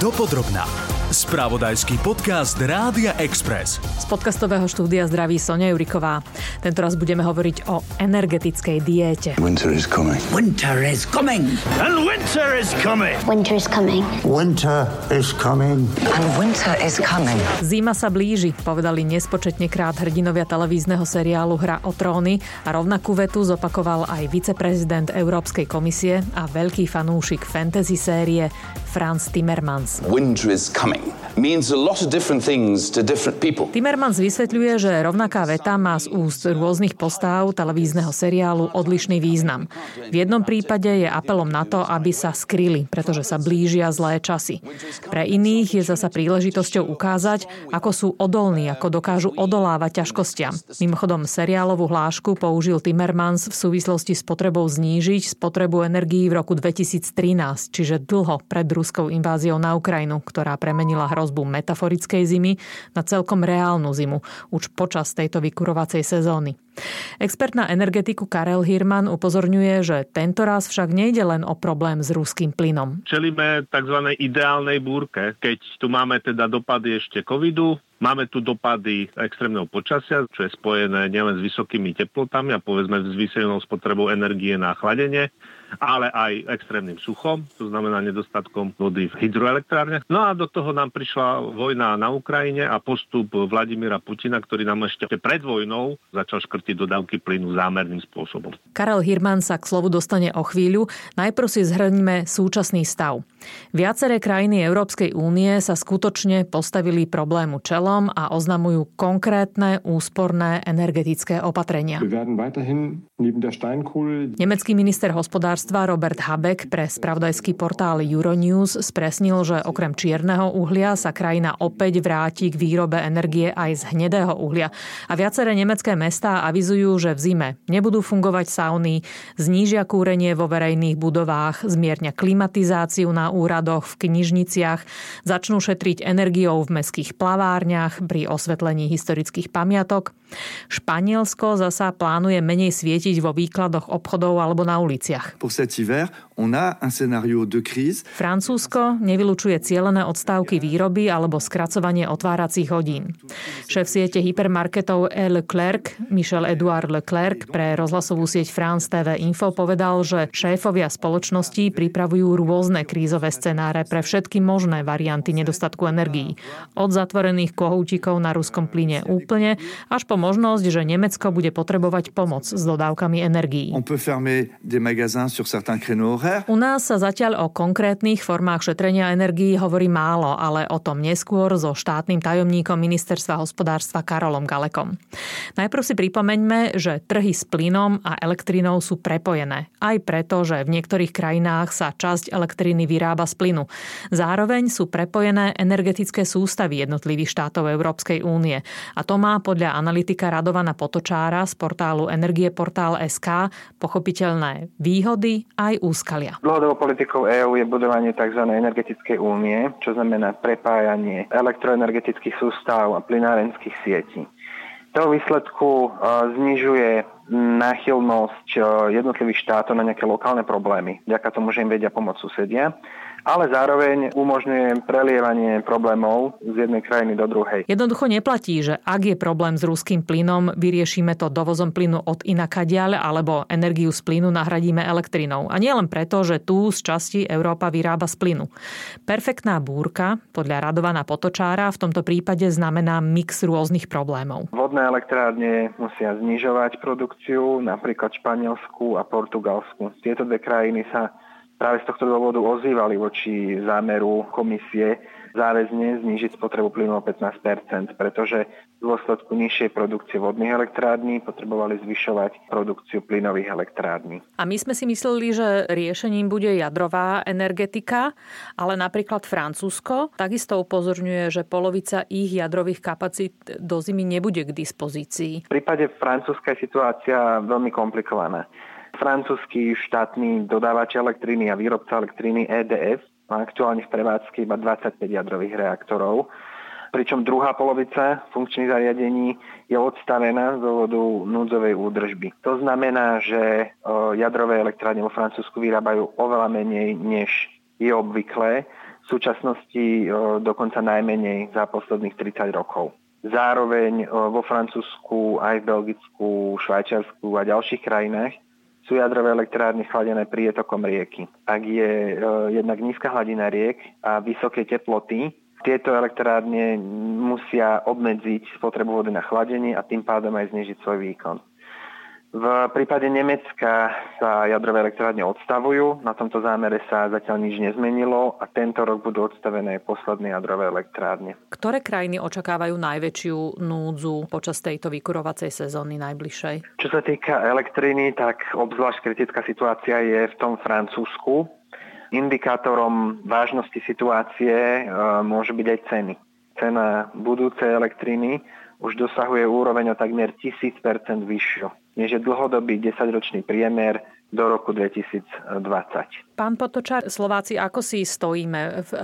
Dopodrobná. Spravodajský podcast Rádia Express. Z podcastového štúdia zdraví Sonia Juriková. Tento raz budeme hovoriť o energetickej diéte. Winter is coming. Winter is coming. And winter is coming. Winter is coming. Winter is coming. And winter is coming. Zima sa blíži, povedali nespočetne krát hrdinovia televízneho seriálu Hra o tróny a rovnakú vetu zopakoval aj viceprezident Európskej komisie a veľký fanúšik fantasy série Franz Timmermans. Winter is coming means a lot of different things to different people. Timmermans vysvetľuje, že rovnaká veta má z úst rôznych postáv televízneho seriálu odlišný význam. V jednom prípade je apelom na to, aby sa skryli, pretože sa blížia zlé časy. Pre iných je zasa príležitosťou ukázať, ako sú odolní, ako dokážu odolávať ťažkostiam. Mimochodom, seriálovú hlášku použil Timmermans v súvislosti s potrebou znížiť spotrebu energií v roku 2013, čiže dlho pred ruskou inváziou na Ukrajinu, ktorá premenila hrozbu metaforickej zimy na celkom reálnu zimu už počas tejto vykurovacej sezóny. Expert na energetiku Karel Hirman upozorňuje, že tento raz však nejde len o problém s ruským plynom. Čelíme tzv. ideálnej búrke, keď tu máme teda dopady ešte covidu, Máme tu dopady extrémneho počasia, čo je spojené nielen s vysokými teplotami a povedzme s vysielnou spotrebou energie na chladenie, ale aj extrémnym suchom, to znamená nedostatkom vody v hydroelektrárne. No a do toho nám prišla vojna na Ukrajine a postup Vladimíra Putina, ktorý nám ešte pred vojnou začal škrtiť dodávky plynu zámerným spôsobom. Karel Hirman sa k slovu dostane o chvíľu. Najprv si zhrňme súčasný stav. Viaceré krajiny Európskej únie sa skutočne postavili problému čelom a oznamujú konkrétne úsporné energetické opatrenia. Nemecký minister hospodárstva Robert Habeck pre spravodajský portál Euronews spresnil, že okrem čierneho uhlia sa krajina opäť vráti k výrobe energie aj z hnedého uhlia. A viaceré nemecké mestá avizujú, že v zime nebudú fungovať sauny, znížia kúrenie vo verejných budovách, zmierňa klimatizáciu na úradoch, v knižniciach, začnú šetriť energiou v meských plavárniach pri osvetlení historických pamiatok. Španielsko zasa plánuje menej svietiť vo výkladoch obchodov alebo na uliciach. pour cet hiver Francúzsko nevylučuje cielené odstávky výroby alebo skracovanie otváracích hodín. Šéf siete hypermarketov E. Leclerc, Michel Edouard Leclerc pre rozhlasovú sieť France TV Info povedal, že šéfovia spoločností pripravujú rôzne krízové scenáre pre všetky možné varianty nedostatku energií. Od zatvorených kohútikov na ruskom plyne úplne až po možnosť, že Nemecko bude potrebovať pomoc s dodávkami energií. U nás sa zatiaľ o konkrétnych formách šetrenia energií hovorí málo, ale o tom neskôr so štátnym tajomníkom ministerstva hospodárstva Karolom Galekom. Najprv si pripomeňme, že trhy s plynom a elektrinou sú prepojené. Aj preto, že v niektorých krajinách sa časť elektriny vyrába z plynu. Zároveň sú prepojené energetické sústavy jednotlivých štátov Európskej únie. A to má podľa analytika Radovana Potočára z portálu Energieportál SK pochopiteľné výhody aj úskalia. Dlhodobou politikou EÚ je budovanie tzv. energetickej únie, čo znamená prepájanie elektroenergetických sústav a plynárenských sietí. To výsledku znižuje náchylnosť jednotlivých štátov na nejaké lokálne problémy. Vďaka tomu, že im vedia pomôcť susedia ale zároveň umožňuje prelievanie problémov z jednej krajiny do druhej. Jednoducho neplatí, že ak je problém s ruským plynom, vyriešime to dovozom plynu od inakadiaľ alebo energiu z plynu nahradíme elektrinou. A nie len preto, že tu z časti Európa vyrába z plynu. Perfektná búrka, podľa Radovana Potočára, v tomto prípade znamená mix rôznych problémov. Vodné elektrárne musia znižovať produkciu, napríklad Španielsku a Portugalsku. Tieto dve krajiny sa práve z tohto dôvodu ozývali voči zámeru komisie záväzne znížiť spotrebu plynu o 15% pretože v dôsledku nižšej produkcie vodných elektrární potrebovali zvyšovať produkciu plynových elektrární. A my sme si mysleli, že riešením bude jadrová energetika, ale napríklad Francúzsko takisto upozorňuje, že polovica ich jadrových kapacít do zimy nebude k dispozícii. V prípade Francúzska je situácia veľmi komplikovaná. Francúzsky štátny dodávateľ elektriny a výrobca elektriny EDF má aktuálne v prevádzke iba 25 jadrových reaktorov, pričom druhá polovica funkčných zariadení je odstavená z dôvodu núdzovej údržby. To znamená, že jadrové elektrárne vo Francúzsku vyrábajú oveľa menej, než je obvyklé. súčasnosti dokonca najmenej za posledných 30 rokov. Zároveň vo Francúzsku, aj v Belgicku, Švajčiarsku a ďalších krajinách sú jadrové elektrárne chladené prietokom rieky. Ak je jednak nízka hladina riek a vysoké teploty, tieto elektrárne musia obmedziť spotrebu vody na chladenie a tým pádom aj znižiť svoj výkon. V prípade Nemecka sa jadrové elektrárne odstavujú, na tomto zámere sa zatiaľ nič nezmenilo a tento rok budú odstavené posledné jadrové elektrárne. Ktoré krajiny očakávajú najväčšiu núdzu počas tejto vykurovacej sezóny najbližšej? Čo sa týka elektriny, tak obzvlášť kritická situácia je v tom Francúzsku. Indikátorom vážnosti situácie e, môže byť aj ceny. Cena budúcej elektriny už dosahuje úroveň o takmer 1000% vyššiu než je dlhodobý 10-ročný priemer do roku 2020. Pán Potočár, Slováci, ako si stojíme v e,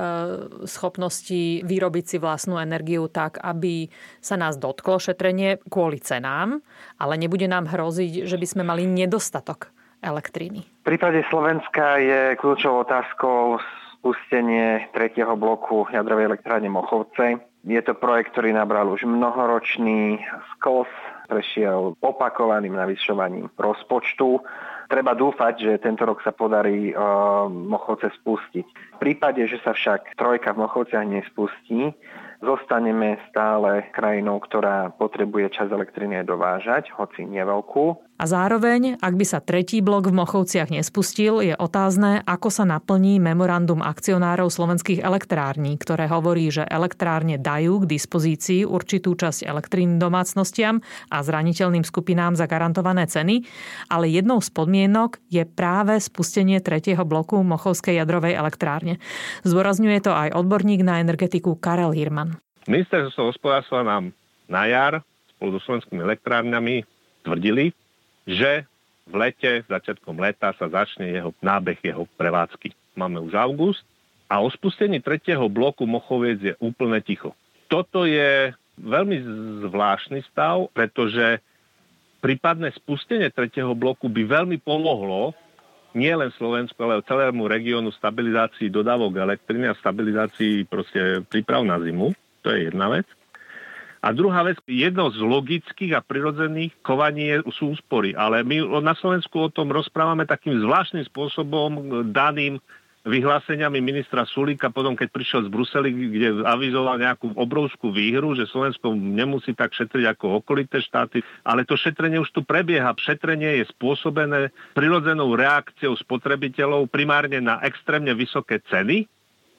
schopnosti vyrobiť si vlastnú energiu tak, aby sa nás dotklo šetrenie kvôli cenám, ale nebude nám hroziť, že by sme mali nedostatok elektriny? V prípade Slovenska je kľúčovou otázkou spustenie tretieho bloku jadrovej elektrárne Mochovce. Je to projekt, ktorý nabral už mnohoročný skos prešiel opakovaným navyšovaním rozpočtu. Treba dúfať, že tento rok sa podarí uh, Mochovce spustiť. V prípade, že sa však trojka v Mochovciach nespustí, zostaneme stále krajinou, ktorá potrebuje čas elektriny dovážať, hoci neveľkú. A zároveň, ak by sa tretí blok v Mochovciach nespustil, je otázne, ako sa naplní memorandum akcionárov slovenských elektrární, ktoré hovorí, že elektrárne dajú k dispozícii určitú časť elektrín domácnostiam a zraniteľným skupinám za garantované ceny, ale jednou z podmienok je práve spustenie tretieho bloku Mochovskej jadrovej elektrárne. Zdôrazňuje to aj odborník na energetiku Karel Hirman. Ministerstvo hospodárstva nám na jar spolu so slovenskými elektrárňami tvrdili, že v lete, začiatkom leta sa začne jeho nábeh jeho prevádzky. Máme už august a o spustení tretieho bloku Mochoviec je úplne ticho. Toto je veľmi zvláštny stav, pretože prípadné spustenie tretieho bloku by veľmi pomohlo nie len Slovensku, ale celému regiónu stabilizácii dodávok elektriny a stabilizácii proste príprav na zimu. To je jedna vec. A druhá vec, jedno z logických a prirodzených kovaní sú úspory. Ale my na Slovensku o tom rozprávame takým zvláštnym spôsobom daným vyhláseniami ministra Sulíka potom, keď prišiel z Brusely, kde avizoval nejakú obrovskú výhru, že Slovensko nemusí tak šetriť ako okolité štáty, ale to šetrenie už tu prebieha. Šetrenie je spôsobené prirodzenou reakciou spotrebiteľov primárne na extrémne vysoké ceny,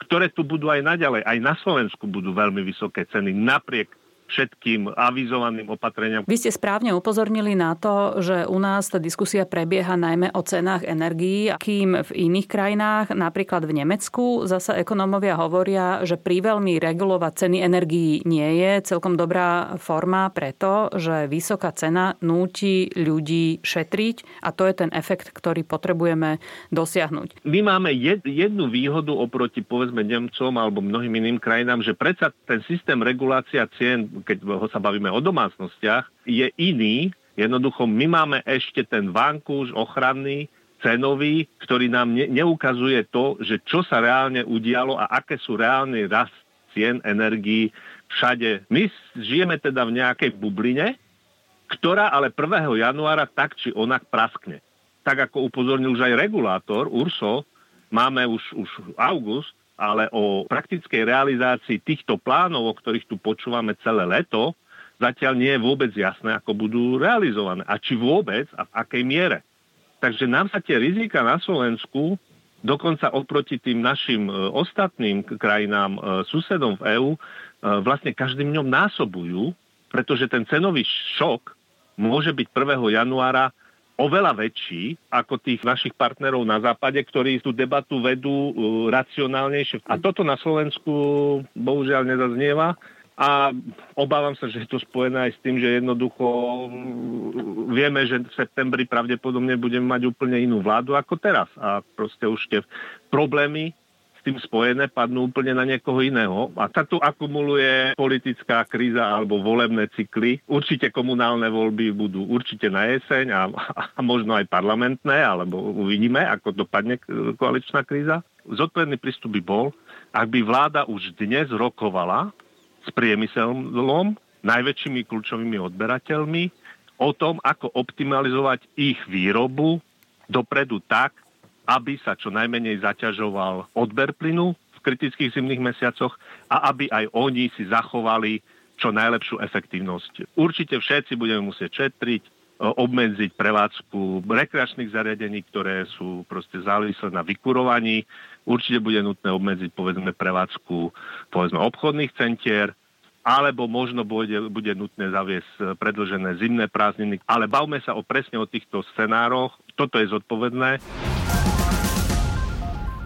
ktoré tu budú aj naďalej. Aj na Slovensku budú veľmi vysoké ceny napriek všetkým avizovaným opatreniam. Vy ste správne upozornili na to, že u nás tá diskusia prebieha najmä o cenách energií, kým v iných krajinách, napríklad v Nemecku, zasa ekonómovia hovoria, že veľmi regulovať ceny energií nie je celkom dobrá forma preto, že vysoká cena núti ľudí šetriť a to je ten efekt, ktorý potrebujeme dosiahnuť. My máme jednu výhodu oproti povedzme Nemcom alebo mnohým iným krajinám, že predsa ten systém regulácia cien keď sa bavíme o domácnostiach, je iný. Jednoducho my máme ešte ten vankúš ochranný, cenový, ktorý nám ne, neukazuje to, že čo sa reálne udialo a aké sú reálne rast cien energií všade. My žijeme teda v nejakej bubline, ktorá ale 1. januára tak či onak praskne. Tak ako upozornil už aj regulátor URSO, máme už, už august, ale o praktickej realizácii týchto plánov, o ktorých tu počúvame celé leto, zatiaľ nie je vôbec jasné, ako budú realizované a či vôbec a v akej miere. Takže nám sa tie rizika na Slovensku dokonca oproti tým našim e, ostatným krajinám, e, susedom v EÚ, e, vlastne každým dňom násobujú, pretože ten cenový šok môže byť 1. januára oveľa väčší ako tých našich partnerov na západe, ktorí tú debatu vedú uh, racionálnejšie. A toto na Slovensku bohužiaľ nezaznieva. A obávam sa, že je to spojené aj s tým, že jednoducho mm, vieme, že v septembri pravdepodobne budeme mať úplne inú vládu ako teraz. A proste už tie problémy tým spojené padnú úplne na niekoho iného. A sa tu akumuluje politická kríza alebo volebné cykly. Určite komunálne voľby budú určite na jeseň a, a možno aj parlamentné, alebo uvidíme, ako dopadne koaličná kríza. Zodpovedný prístup by bol, ak by vláda už dnes rokovala s priemyselom, najväčšími kľúčovými odberateľmi, o tom, ako optimalizovať ich výrobu dopredu tak, aby sa čo najmenej zaťažoval odber plynu v kritických zimných mesiacoch a aby aj oni si zachovali čo najlepšiu efektívnosť. Určite všetci budeme musieť šetriť, obmedziť prevádzku rekreačných zariadení, ktoré sú proste závislé na vykurovaní. Určite bude nutné obmedziť povedzme prevádzku povedzme obchodných centier, alebo možno bude, bude nutné zaviesť predlžené zimné prázdniny. Ale bavme sa o presne o týchto scenároch. Toto je zodpovedné.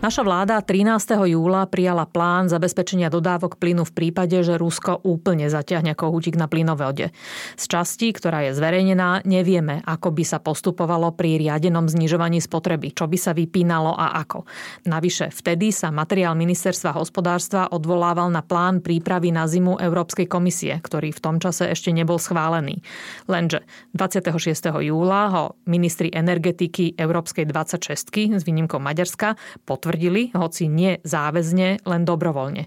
Naša vláda 13. júla prijala plán zabezpečenia dodávok plynu v prípade, že Rusko úplne zaťahne kohútik na plynovode. Z časti, ktorá je zverejnená, nevieme, ako by sa postupovalo pri riadenom znižovaní spotreby, čo by sa vypínalo a ako. Navyše, vtedy sa materiál ministerstva hospodárstva odvolával na plán prípravy na zimu Európskej komisie, ktorý v tom čase ešte nebol schválený. Lenže 26. júla ho ministri energetiky Európskej 26 s výnimkou Maďarska potvrdili potvrdili, hoci nie záväzne, len dobrovoľne.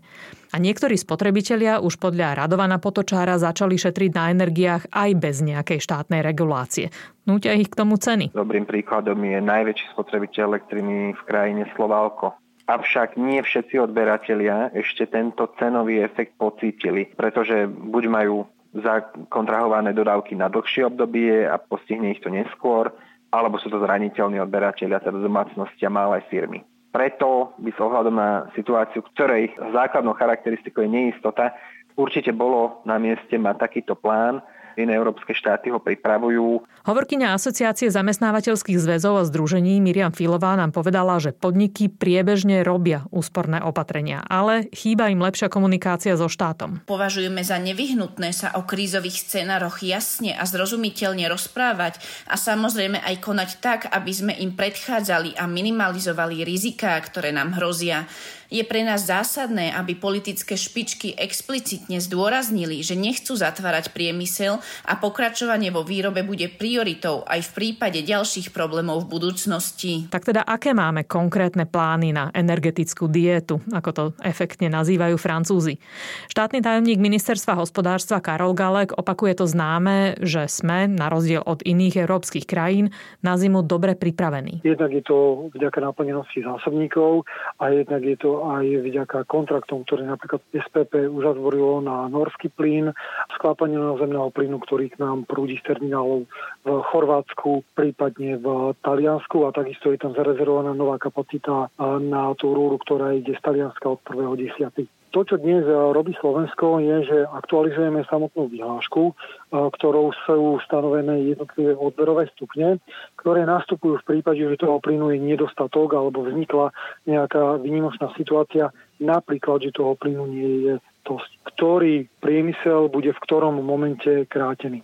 A niektorí spotrebitelia už podľa Radovana Potočára začali šetriť na energiách aj bez nejakej štátnej regulácie. Nútia ich k tomu ceny. Dobrým príkladom je najväčší spotrebiteľ elektriny v krajine Slovalko. Avšak nie všetci odberatelia ešte tento cenový efekt pocítili, pretože buď majú zakontrahované dodávky na dlhšie obdobie a postihne ich to neskôr, alebo sú to zraniteľní odberatelia, teda domácnosti a malé firmy. Preto by s ohľadom na situáciu, ktorej základnou charakteristikou je neistota, určite bolo na mieste mať takýto plán, iné európske štáty ho pripravujú. Hovorkyňa Asociácie zamestnávateľských zväzov a združení Miriam Filová nám povedala, že podniky priebežne robia úsporné opatrenia, ale chýba im lepšia komunikácia so štátom. Považujeme za nevyhnutné sa o krízových scenároch jasne a zrozumiteľne rozprávať a samozrejme aj konať tak, aby sme im predchádzali a minimalizovali riziká, ktoré nám hrozia. Je pre nás zásadné, aby politické špičky explicitne zdôraznili, že nechcú zatvárať priemysel a pokračovanie vo výrobe bude prioritou aj v prípade ďalších problémov v budúcnosti. Tak teda aké máme konkrétne plány na energetickú dietu, ako to efektne nazývajú Francúzi? Štátny tajomník ministerstva hospodárstva Karol Galek opakuje to známe, že sme, na rozdiel od iných európskych krajín, na zimu dobre pripravení. Jednak je to vďaka naplnenosti zásobníkov a jednak je to aj vďaka kontraktom, ktoré napríklad SPP už zatvorilo na norský plyn, sklápanie zemného plynu, ktorý k nám prúdi z terminálov v Chorvátsku, prípadne v Taliansku a takisto je tam zarezervovaná nová kapacita na tú rúru, ktorá ide z Talianska od 1.10. To, čo dnes robí Slovensko, je, že aktualizujeme samotnú vyhlášku, ktorou sú stanovené jednotlivé odberové stupne, ktoré nastupujú v prípade, že toho plynu je nedostatok alebo vznikla nejaká výnimočná situácia, napríklad, že toho plynu nie je dosť. Ktorý priemysel bude v ktorom momente krátený.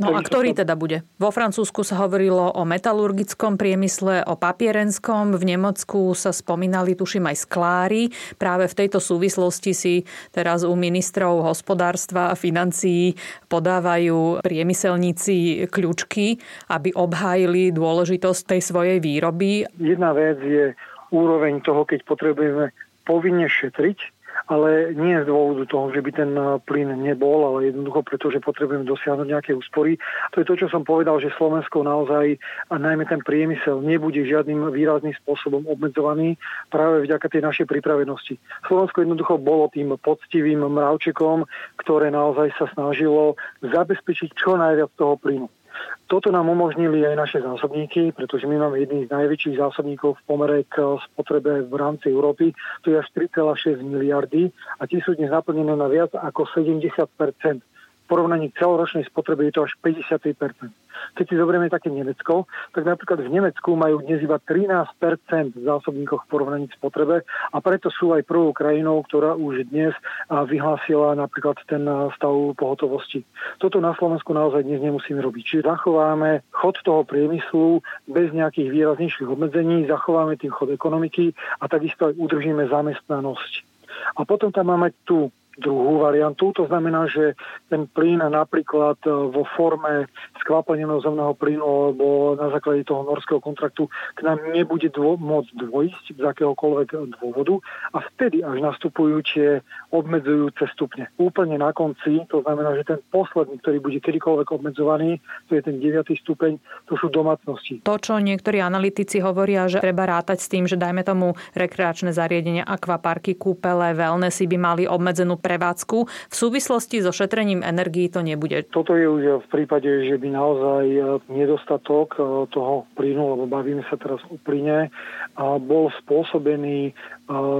No a ktorý teda bude? Vo Francúzsku sa hovorilo o metalurgickom priemysle, o papierenskom, v Nemecku sa spomínali, tuším, aj sklári. Práve v tejto súvislosti si teraz u ministrov hospodárstva a financií podávajú priemyselníci kľúčky, aby obhájili dôležitosť tej svojej výroby. Jedna vec je úroveň toho, keď potrebujeme povinne šetriť, ale nie z dôvodu toho, že by ten eh, plyn nebol, ale jednoducho preto, že potrebujeme dosiahnuť nejaké úspory. To je to, čo som povedal, že Slovensko naozaj, a najmä ten priemysel, nebude žiadnym výrazným spôsobom obmedzovaný práve vďaka tej našej pripravenosti. Slovensko jednoducho bolo tým poctivým mravčekom, ktoré naozaj sa snažilo zabezpečiť čo najviac toho plynu. Toto nám umožnili aj naše zásobníky, pretože my máme jedný z najväčších zásobníkov v pomere k spotrebe v rámci Európy. To je až 3,6 miliardy a tie sú dnes naplnené na viac ako 70 V porovnaní celoročnej spotrebe je to až 53 keď si zoberieme také Nemecko, tak napríklad v Nemecku majú dnes iba 13 zásobníkov v porovnaní spotrebe a preto sú aj prvou krajinou, ktorá už dnes vyhlásila napríklad ten stav pohotovosti. Toto na Slovensku naozaj dnes nemusíme robiť. Čiže zachováme chod toho priemyslu bez nejakých výraznejších obmedzení, zachováme tým chod ekonomiky a takisto aj udržíme zamestnanosť. A potom tam máme tú druhú variantu. To znamená, že ten plyn napríklad e, vo forme skvapalneného zemného plynu alebo na základe toho norského kontraktu k nám nebude dvo- môcť dvojsť z akéhokoľvek dôvodu a vtedy až nastupujú tie obmedzujúce stupne. Úplne na konci, to znamená, že ten posledný, ktorý bude kedykoľvek obmedzovaný, to je ten 9. stupeň, to sú domácnosti. To, čo niektorí analytici hovoria, že treba rátať s tým, že dajme tomu rekreačné zariadenia, akvaparky, kúpele, wellnessy by mali obmedzenú prevádzku. V súvislosti so šetrením energií to nebude. Toto je už v prípade, že by naozaj e, nedostatok e, toho plynu, lebo bavíme sa teraz o plyne, bol spôsobený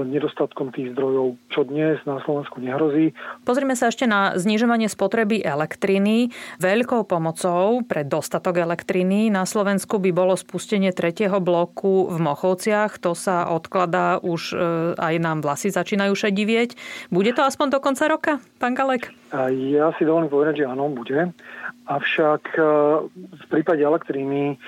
nedostatkom tých zdrojov, čo dnes na Slovensku nehrozí. Pozrime sa ešte na znižovanie spotreby elektriny. Veľkou pomocou pre dostatok elektriny na Slovensku by bolo spustenie tretieho bloku v Mochovciach. To sa odkladá už aj nám vlasy začínajú šedivieť. Bude to aspoň do konca roka, pán Galek? Ja si dovolím povedať, že áno, bude. Avšak v prípade elektriny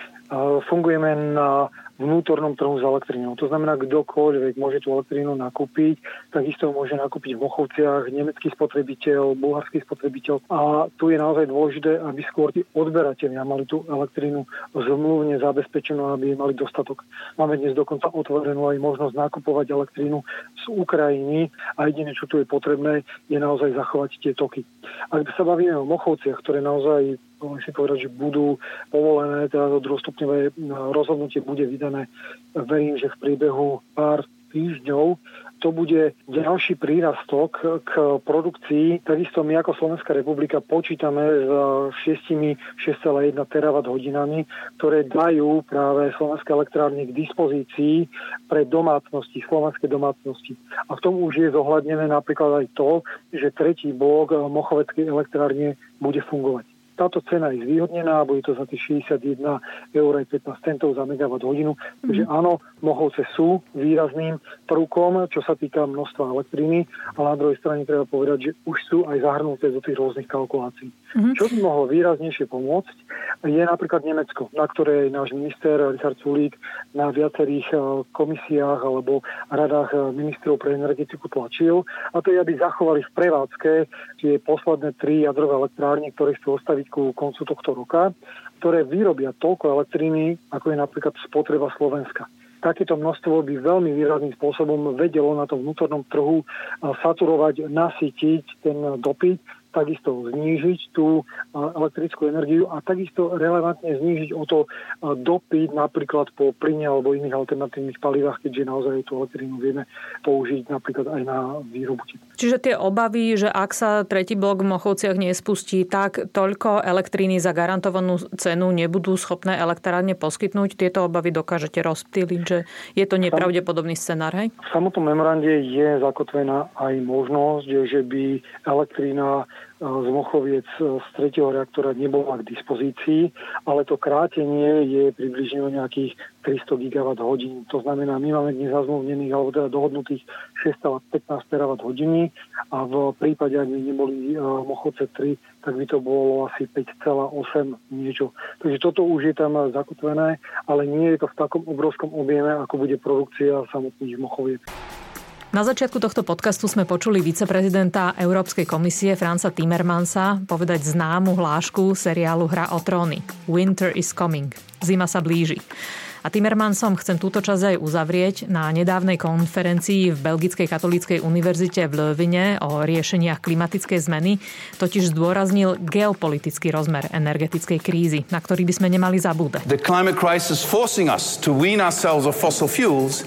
fungujeme na vnútornom trhu s elektrínou. To znamená, kdokoľvek môže tú elektrínu nakúpiť, takisto môže nakúpiť v Mochovciach nemecký spotrebiteľ, bulharský spotrebiteľ. A tu je naozaj dôležité, aby skôr tí odberatelia mali tú elektrínu zmluvne zabezpečenú, aby mali dostatok. Máme dnes dokonca otvorenú aj možnosť nakupovať elektrínu z Ukrajiny a jediné, čo tu je potrebné, je naozaj zachovať tie toky. Ak sa bavíme o Mochovciach, ktoré naozaj si povedať, že budú povolené, teda to druhostupňové rozhodnutie bude vydané, verím, že v priebehu pár týždňov to bude ďalší prírastok k produkcii. Takisto my ako Slovenská republika počítame s 6,1 terawatt hodinami, ktoré dajú práve slovenské elektrárne k dispozícii pre domácnosti, slovenské domácnosti. A v tom už je zohľadnené napríklad aj to, že tretí blok Mochoveckej elektrárne bude fungovať. Táto cena je zvýhodnená, bude to za tých 61 eur 15 centov za megawatt hodinu. Takže mm. áno, Mohovce sú výrazným prvkom, čo sa týka množstva elektriny, ale na druhej strane treba povedať, že už sú aj zahrnuté do tých rôznych kalkulácií. Mm-hmm. Čo by mohlo výraznejšie pomôcť, je napríklad Nemecko, na ktoré náš minister Richard Sulík na viacerých e, komisiách alebo radách e, ministrov pre energetiku tlačil. A to je, aby zachovali v prevádzke tie posledné tri jadrové elektrárne, ktoré chcú ostaviť ku koncu tohto roka, ktoré vyrobia toľko elektriny, ako je napríklad spotreba Slovenska. Takéto množstvo by veľmi výrazným spôsobom vedelo na tom vnútornom trhu saturovať, nasytiť ten dopyt takisto znížiť tú elektrickú energiu a takisto relevantne znížiť o to dopyt napríklad po plyne alebo iných alternatívnych palivách, keďže naozaj tú elektrínu vieme použiť napríklad aj na výrobu Čiže tie obavy, že ak sa tretí blok v Mochovciach nespustí, tak toľko elektriny za garantovanú cenu nebudú schopné elektrárne poskytnúť, tieto obavy dokážete rozptýliť, že je to nepravdepodobný scenár, hej? V samotnom memorande je zakotvená aj možnosť, že by elektrína z Mochoviec z tretieho reaktora nebola k dispozícii, ale to krátenie je približne o nejakých 300 gigawatt hodín. To znamená, my máme dnes zazmluvnených alebo teda dohodnutých 6,15 terawatt hodiny a v prípade, ak by neboli Mochovce 3, tak by to bolo asi 5,8 niečo. Takže toto už je tam zakotvené, ale nie je to v takom obrovskom objeme, ako bude produkcia samotných Mochoviec. Na začiatku tohto podcastu sme počuli viceprezidenta Európskej komisie Franca Timmermansa povedať známu hlášku seriálu Hra o tróny. Winter is coming. Zima sa blíži. A Timmermansom chcem túto časť aj uzavrieť na nedávnej konferencii v Belgickej katolíckej univerzite v Lövine o riešeniach klimatickej zmeny, totiž zdôraznil geopolitický rozmer energetickej krízy, na ktorý by sme nemali zabúdať. The climate crisis forcing us to wean ourselves of fossil fuels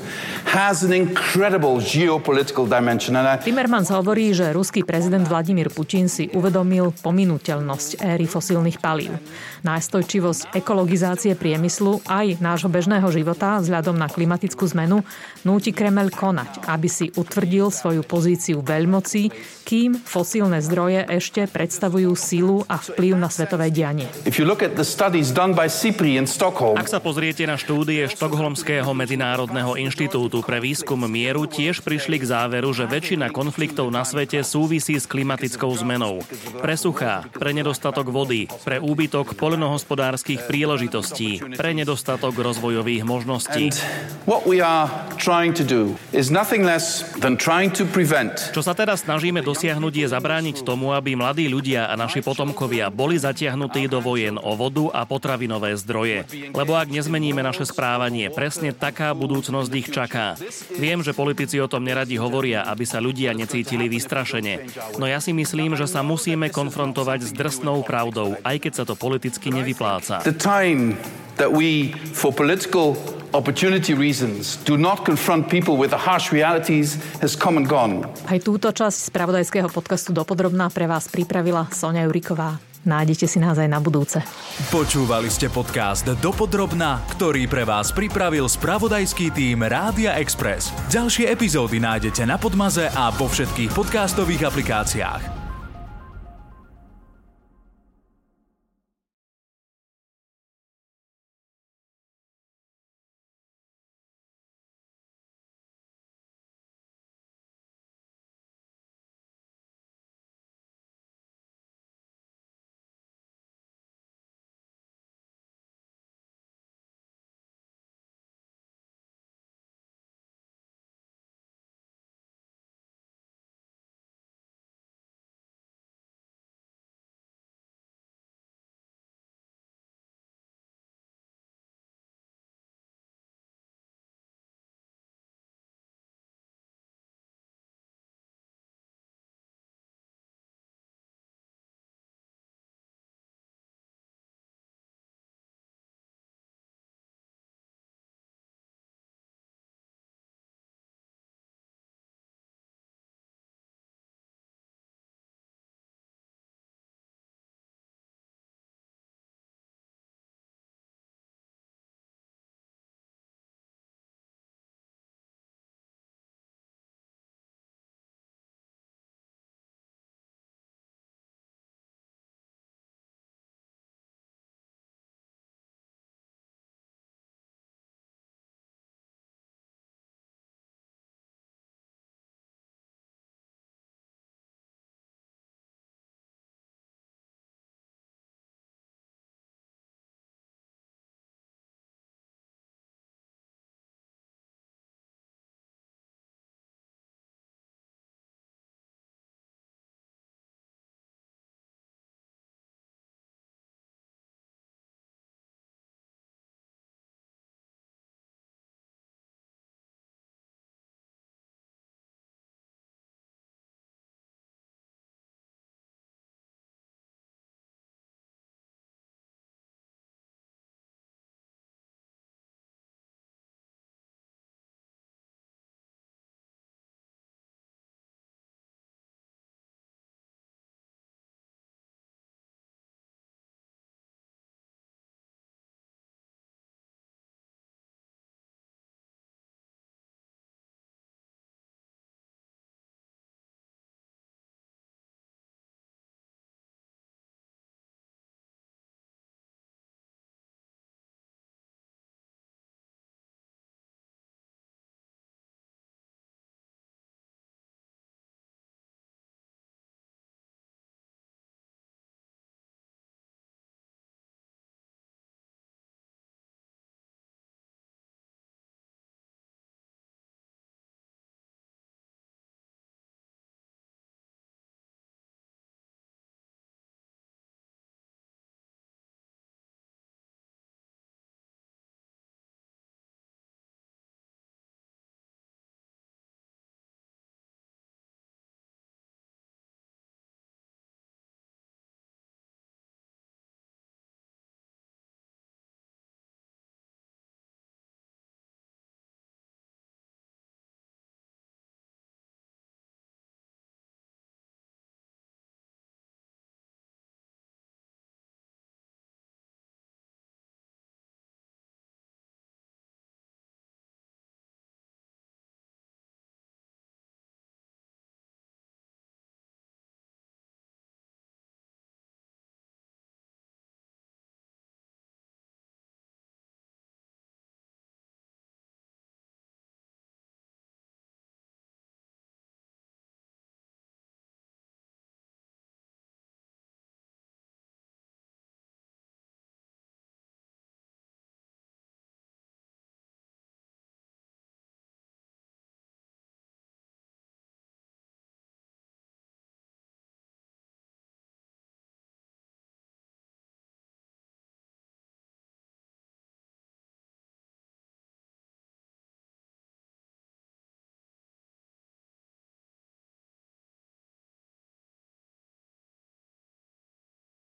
has an incredible geopolitical dimension. And I... Timmermans hovorí, že ruský prezident Vladimír Putin si uvedomil pominuteľnosť éry fosílnych palív. Nájstojčivosť ekologizácie priemyslu aj nášho bežného bežného života vzhľadom na klimatickú zmenu núti Kremel konať, aby si utvrdil svoju pozíciu veľmoci, kým fosílne zdroje ešte predstavujú sílu a vplyv na svetové dianie. Ak sa pozriete na štúdie Štokholmského medzinárodného inštitútu pre výskum mieru, tiež prišli k záveru, že väčšina konfliktov na svete súvisí s klimatickou zmenou. Pre suchá, pre nedostatok vody, pre úbytok poľnohospodárskych príležitostí, pre nedostatok rozvojových možností. Čo sa teraz snažíme dosiahnuť je zabrániť tomu, aby mladí ľudia a naši potomkovia boli zatiahnutí do vojen o vodu a potravinové zdroje. Lebo ak nezmeníme naše správanie, presne taká budúcnosť ich čaká. Viem, že politici o tom neradi hovoria, aby sa ľudia necítili vystrašene. No ja si myslím, že sa musíme konfrontovať s drsnou pravdou, aj keď sa to politicky nevypláca. the time that we, for political opportunity reasons, do not confront people with the harsh realities has come and gone. Aj túto časť spravodajského podcastu Dopodrobná pre vás pripravila Sonia Juriková. Nájdete si nás aj na budúce. Počúvali ste podcast Dopodrobná, ktorý pre vás pripravil spravodajský tým Rádia Express. Ďalšie epizódy nájdete na Podmaze a vo všetkých podcastových aplikáciách.